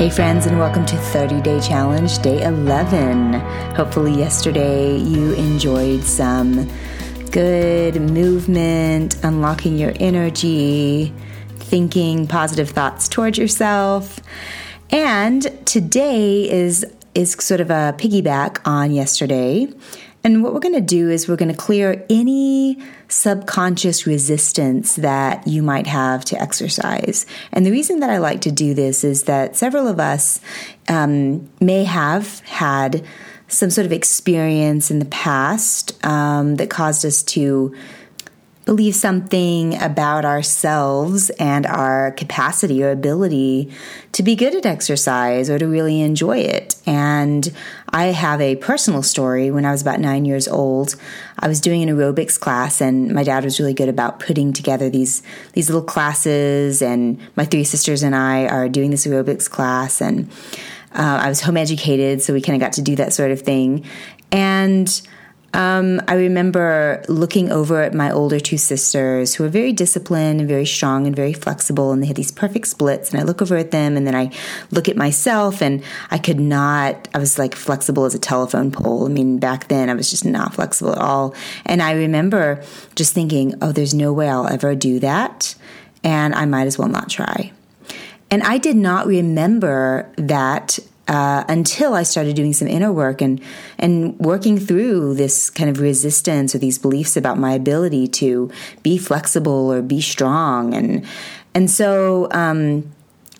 Hey, friends, and welcome to 30 Day Challenge, day 11. Hopefully, yesterday you enjoyed some good movement, unlocking your energy, thinking positive thoughts towards yourself. And today is is sort of a piggyback on yesterday. And what we're going to do is we're going to clear any subconscious resistance that you might have to exercise. And the reason that I like to do this is that several of us um, may have had some sort of experience in the past um, that caused us to believe something about ourselves and our capacity or ability to be good at exercise or to really enjoy it. And I have a personal story. When I was about nine years old, I was doing an aerobics class, and my dad was really good about putting together these these little classes. And my three sisters and I are doing this aerobics class, and uh, I was home educated, so we kind of got to do that sort of thing. And um, I remember looking over at my older two sisters who were very disciplined and very strong and very flexible, and they had these perfect splits. And I look over at them, and then I look at myself, and I could not, I was like flexible as a telephone pole. I mean, back then I was just not flexible at all. And I remember just thinking, oh, there's no way I'll ever do that, and I might as well not try. And I did not remember that uh, until I started doing some inner work and and working through this kind of resistance or these beliefs about my ability to be flexible or be strong. And and so um,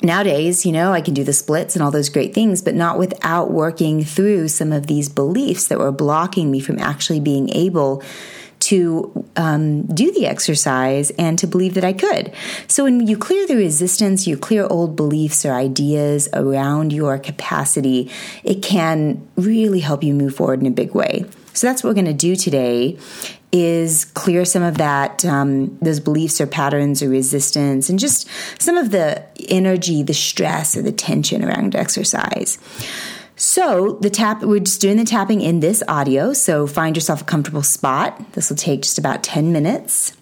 nowadays, you know, I can do the splits and all those great things, but not without working through some of these beliefs that were blocking me from actually being able to um, do the exercise and to believe that I could. So when you clear the resistance, you clear old beliefs or ideas around your capacity, it can really help you move forward in a big way. So that's what we're going to do today is clear some of that um, those beliefs or patterns or resistance and just some of the energy the stress or the tension around exercise so the tap, we're just doing the tapping in this audio. So find yourself a comfortable spot. This will take just about 10 minutes.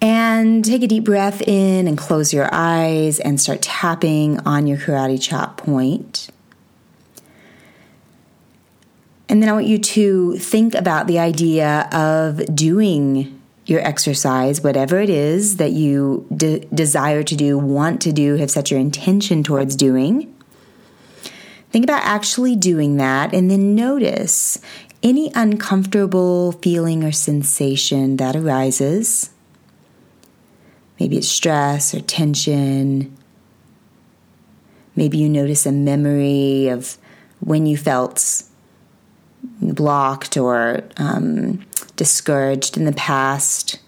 And take a deep breath in and close your eyes and start tapping on your karate chop point. And then I want you to think about the idea of doing your exercise, whatever it is that you de- desire to do, want to do, have set your intention towards doing. Think about actually doing that and then notice any uncomfortable feeling or sensation that arises. Maybe it's stress or tension. Maybe you notice a memory of when you felt blocked or um, discouraged in the past.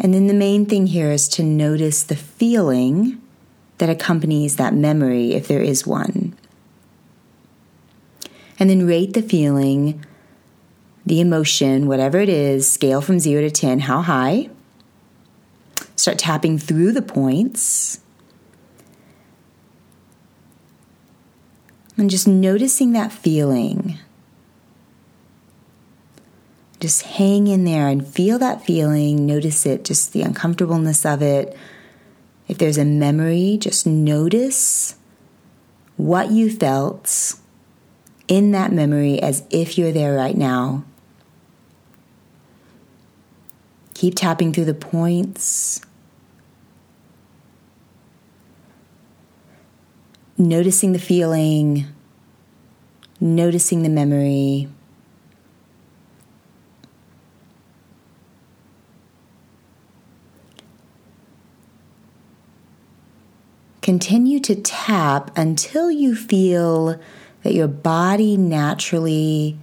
And then the main thing here is to notice the feeling that accompanies that memory, if there is one. And then rate the feeling, the emotion, whatever it is, scale from 0 to 10, how high. Start tapping through the points. And just noticing that feeling. Just hang in there and feel that feeling. Notice it, just the uncomfortableness of it if there's a memory, just notice what you felt in that memory as if you're there right now. Keep tapping through the points. Noticing the feeling, noticing the memory. Continue to tap until you feel that your body naturally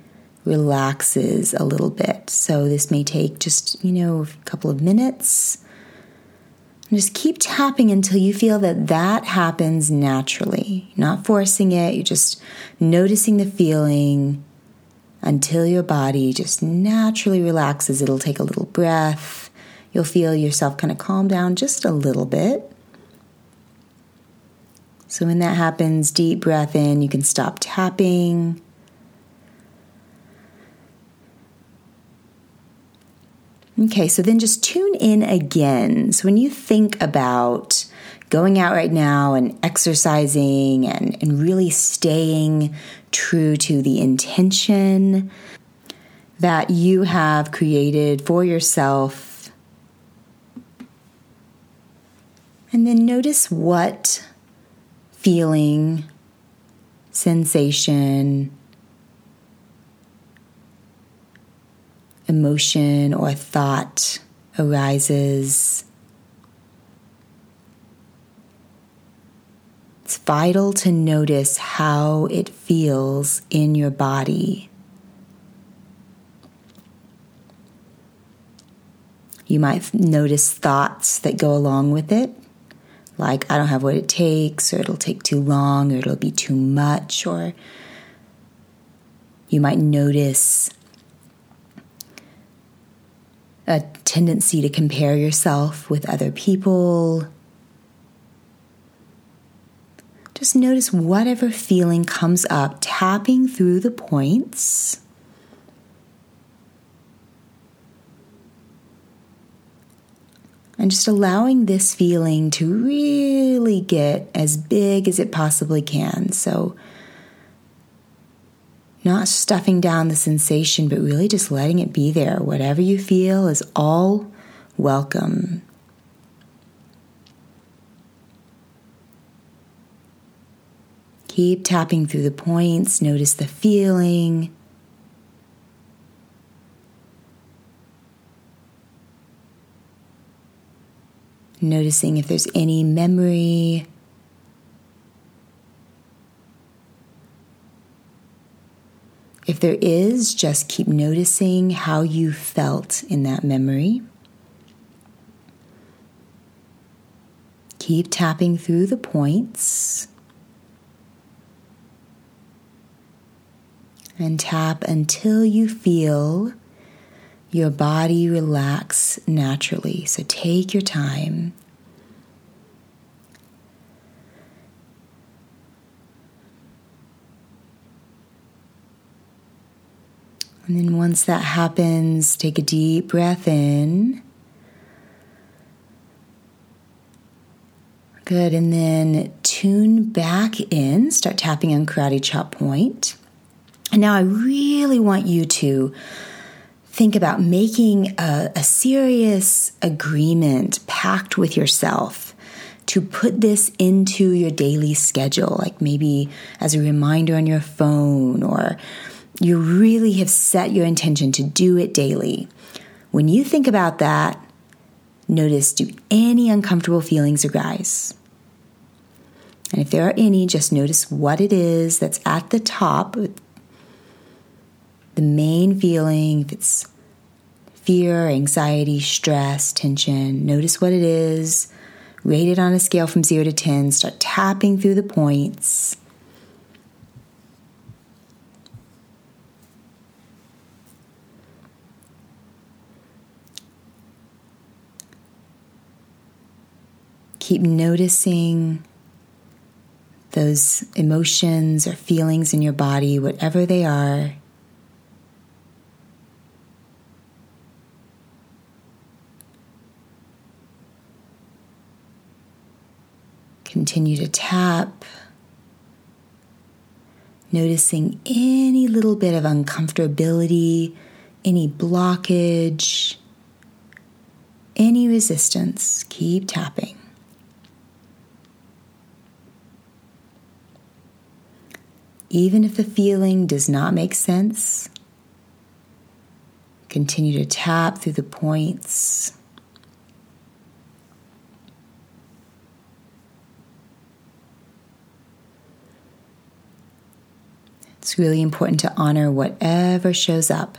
relaxes a little bit. So this may take just, you know, a couple of minutes. And just keep tapping until you feel that that happens naturally. not forcing it, you're just noticing the feeling until your body just naturally relaxes. It'll take a little breath. You'll feel yourself kind of calm down just a little bit. So when that happens, deep breath in, you can stop tapping. Okay, so then just tune in again. So when you think about going out right now and exercising and, and really staying true to the intention that you have created for yourself. And then notice what feeling, sensation, emotion, or thought arises. It's vital to notice how it feels in your body. You might notice thoughts that go along with it, like, I don't have what it takes, or it'll take too long, or it'll be too much, or you might notice a tendency to compare yourself with other people. Just notice whatever feeling comes up, tapping through the points and just allowing this feeling to really get as big as it possibly can. So, not stuffing down the sensation, but really just letting it be there. Whatever you feel is all welcome. Keep tapping through the points, notice the feeling. Noticing if there's any memory. If there is, just keep noticing how you felt in that memory. Keep tapping through the points. And tap until you feel your body relax naturally. So take your time. And then once that happens, take a deep breath in. Good. And then tune back in. Start tapping on karate chop point. And now I really want you to think about making a, a serious agreement, pact with yourself to put this into your daily schedule, like maybe as a reminder on your phone, or you really have set your intention to do it daily. When you think about that, notice do any uncomfortable feelings arise? And if there are any, just notice what it is that's at the top, the main feeling, if it's fear, anxiety, stress, tension, notice what it is. Rate it on a scale from 0 to 10. Start tapping through the points. Keep noticing those emotions or feelings in your body, whatever they are. Continue to tap, noticing any little bit of uncomfortability, any blockage, any resistance. Keep tapping. Even if the feeling does not make sense, continue to tap through the points. It's really important to honor whatever shows up.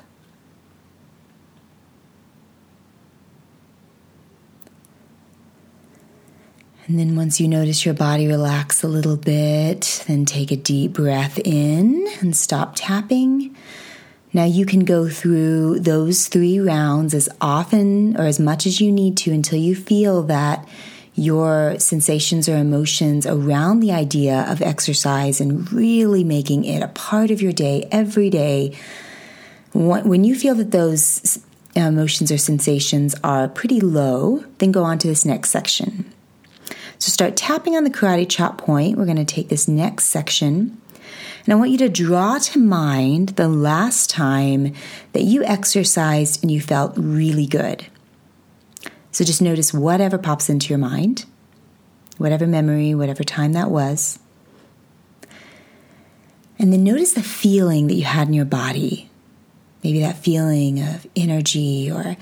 And then once you notice your body relax a little bit, then take a deep breath in and stop tapping. Now you can go through those three rounds as often or as much as you need to until you feel that your sensations or emotions around the idea of exercise and really making it a part of your day every day. When you feel that those emotions or sensations are pretty low, then go on to this next section. So start tapping on the karate chop point. We're going to take this next section. And I want you to draw to mind the last time that you exercised and you felt really good. So just notice whatever pops into your mind, whatever memory, whatever time that was. And then notice the feeling that you had in your body. Maybe that feeling of energy or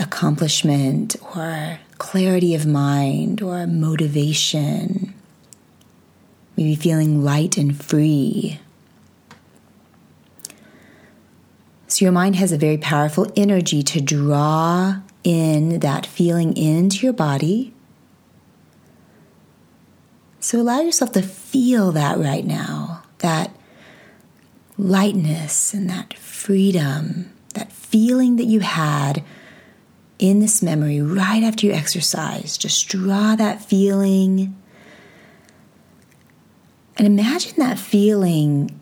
accomplishment or clarity of mind or motivation. Maybe feeling light and free. So, your mind has a very powerful energy to draw in that feeling into your body. So, allow yourself to feel that right now that lightness and that freedom, that feeling that you had in this memory right after you exercise. Just draw that feeling and imagine that feeling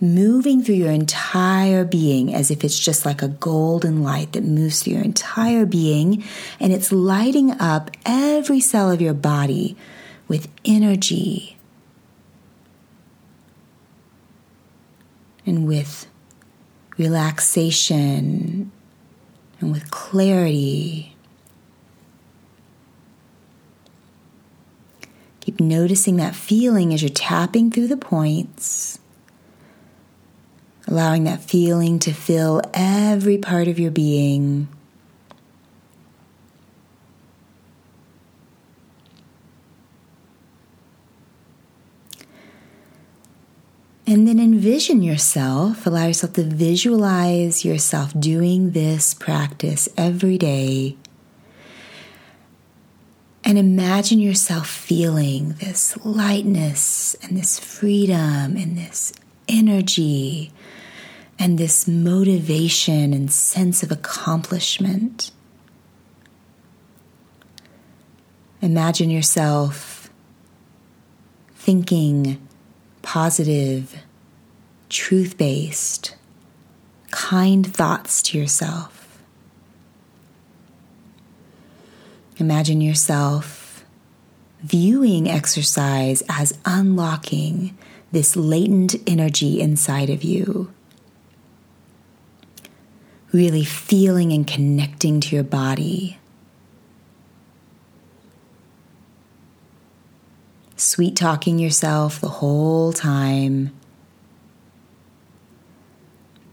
moving through your entire being as if it's just like a golden light that moves through your entire being and it's lighting up every cell of your body with energy and with relaxation and with clarity. Keep noticing that feeling as you're tapping through the points, allowing that feeling to fill every part of your being. And then envision yourself, allow yourself to visualize yourself doing this practice every day. And imagine yourself feeling this lightness and this freedom and this energy and this motivation and sense of accomplishment. Imagine yourself thinking positive, truth based, kind thoughts to yourself. Imagine yourself viewing exercise as unlocking this latent energy inside of you. Really feeling and connecting to your body sweet talking yourself the whole time,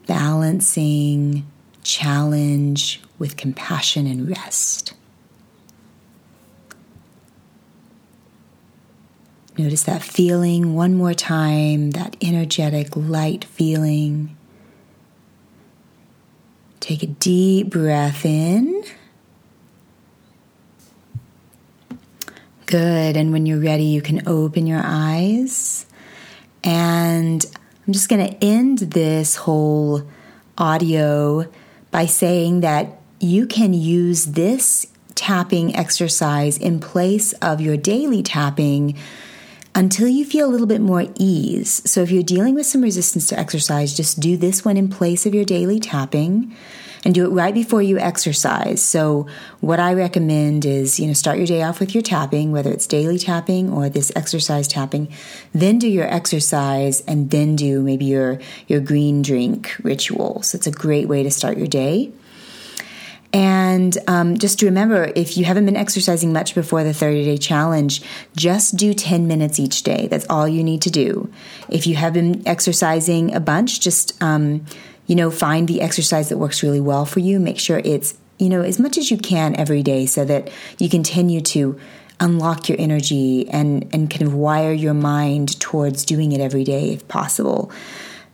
balancing challenge with compassion and rest. Notice that feeling one more time, that energetic, light feeling. Take a deep breath in. Good. And when you're ready, you can open your eyes. And I'm just going to end this whole audio by saying that you can use this tapping exercise in place of your daily tapping until you feel a little bit more ease. So if you're dealing with some resistance to exercise, just do this one in place of your daily tapping and do it right before you exercise. So, what I recommend is, you know, start your day off with your tapping, whether it's daily tapping or this exercise tapping, then do your exercise and then do maybe your your green drink ritual. So, it's a great way to start your day. And um, just to remember, if you haven't been exercising much before the 30 day challenge, just do 10 minutes each day. That's all you need to do. If you have been exercising a bunch, just um, you know, find the exercise that works really well for you. Make sure it's, you know, as much as you can every day so that you continue to unlock your energy and, and kind of wire your mind towards doing it every day if possible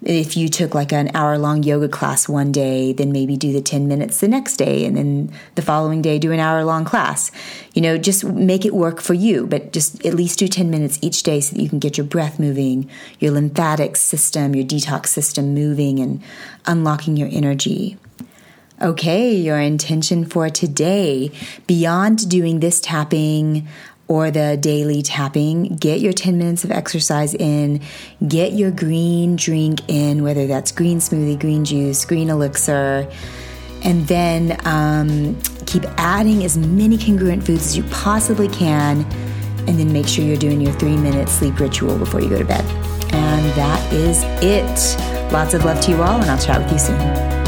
if you took like an hour long yoga class one day, then maybe do the 10 minutes the next day, and then the following day do an hour long class. You know, just make it work for you, but just at least do 10 minutes each day so that you can get your breath moving, your lymphatic system, your detox system moving, and unlocking your energy. Okay, your intention for today, beyond doing this tapping or the daily tapping, get your 10 minutes of exercise in, get your green drink in, whether that's green smoothie, green juice, green elixir, and then um, Keep adding as many congruent foods as you possibly can, and then make sure you're doing your three minute sleep ritual before you go to bed. And that is it. Lots of love to you all, and I'll chat with you soon.